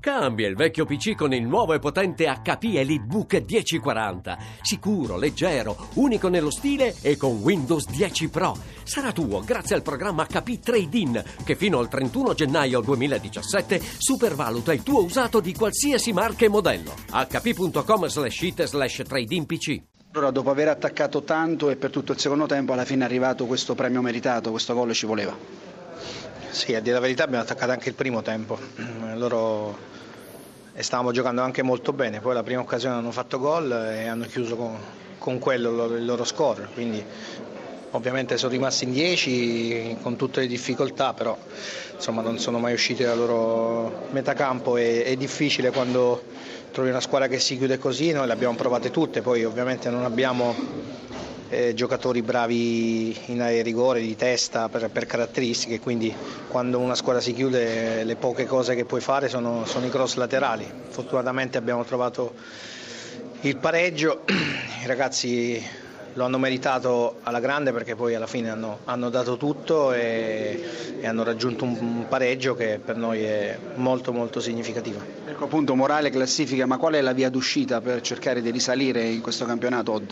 Cambia il vecchio PC con il nuovo e potente HP EliteBook 1040. Sicuro, leggero, unico nello stile e con Windows 10 Pro. Sarà tuo grazie al programma HP Trade-in che fino al 31 gennaio 2017 supervaluta il tuo usato di qualsiasi marca e modello. hp.com slash it slash PC. Allora, dopo aver attaccato tanto e per tutto il secondo tempo, alla fine è arrivato questo premio meritato, questo gol ci voleva. Sì, a dire la verità abbiamo attaccato anche il primo tempo. Loro e stavamo giocando anche molto bene, poi la prima occasione hanno fatto gol e hanno chiuso con, con quello il loro score, quindi ovviamente sono rimasti in 10 con tutte le difficoltà, però insomma, non sono mai usciti dal loro metacampo, è, è difficile quando trovi una squadra che si chiude così, noi le abbiamo provate tutte, poi ovviamente non abbiamo eh, giocatori bravi in area rigore, di testa per, per, caratteristiche, quindi quando una squadra si chiude le poche cose che puoi fare sono, sono i cross laterali. Fortunatamente abbiamo trovato il pareggio, i ragazzi lo hanno meritato alla grande perché poi alla fine hanno, hanno dato tutto e, e, hanno raggiunto un, un, pareggio che per noi è molto molto significativo. Ecco appunto morale, classifica, ma qual è la via d'uscita per cercare di risalire in questo campionato? Odd?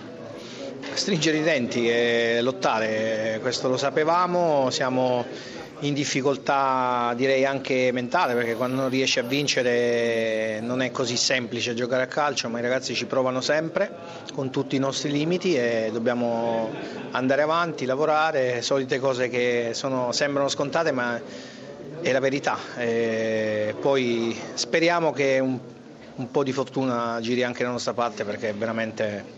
Stringere i denti e lottare, questo lo sapevamo, siamo in difficoltà direi anche mentale perché quando non riesci a vincere non è così semplice giocare a calcio ma i ragazzi ci provano sempre con tutti i nostri limiti e dobbiamo andare avanti, lavorare, solite cose che sono, sembrano scontate ma è la verità. E poi speriamo che un, un po' di fortuna giri anche da nostra parte perché veramente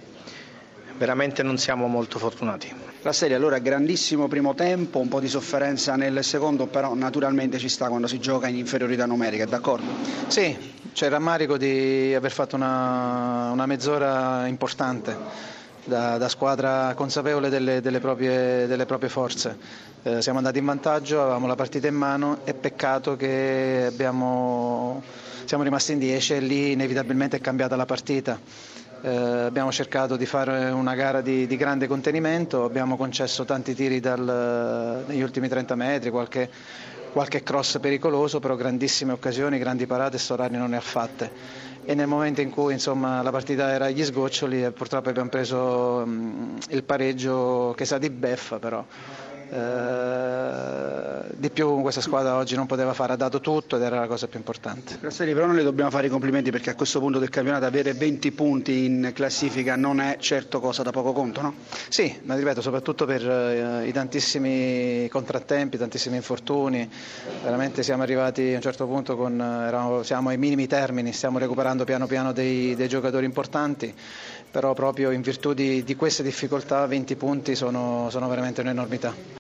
veramente non siamo molto fortunati. La serie allora grandissimo primo tempo, un po' di sofferenza nel secondo, però naturalmente ci sta quando si gioca in inferiorità numerica, d'accordo? Sì, c'è il rammarico di aver fatto una, una mezz'ora importante. Da, da, squadra consapevole delle, delle, proprie, delle proprie, forze. Eh, siamo andati in vantaggio, avevamo la partita in mano e peccato che abbiamo, siamo rimasti in 10 e lì inevitabilmente è cambiata la partita. Eh, abbiamo cercato di fare una gara di, di, grande contenimento, abbiamo concesso tanti tiri dal, negli ultimi 30 metri, qualche, qualche, cross pericoloso, però grandissime occasioni, grandi parate, Storari non ne ha fatte. E nel momento in cui insomma, la partita era agli sgoccioli, eh, purtroppo abbiamo preso mh, il pareggio che sa di beffa, però eh, di più questa squadra oggi non poteva fare, ha dato tutto ed era la cosa più importante. Grazie, però non le dobbiamo fare i complimenti perché a questo punto del campionato avere 20 punti in classifica non è certo cosa da poco conto, no? Sì, ma ripeto, soprattutto per eh, i tantissimi contrattempi, tantissimi infortuni, veramente siamo arrivati a un certo punto con, eh, eravamo, siamo ai minimi termini, stiamo recuperando piano piano dei, dei giocatori importanti, però proprio in virtù di, di queste difficoltà 20 punti sono, sono veramente un'enormità.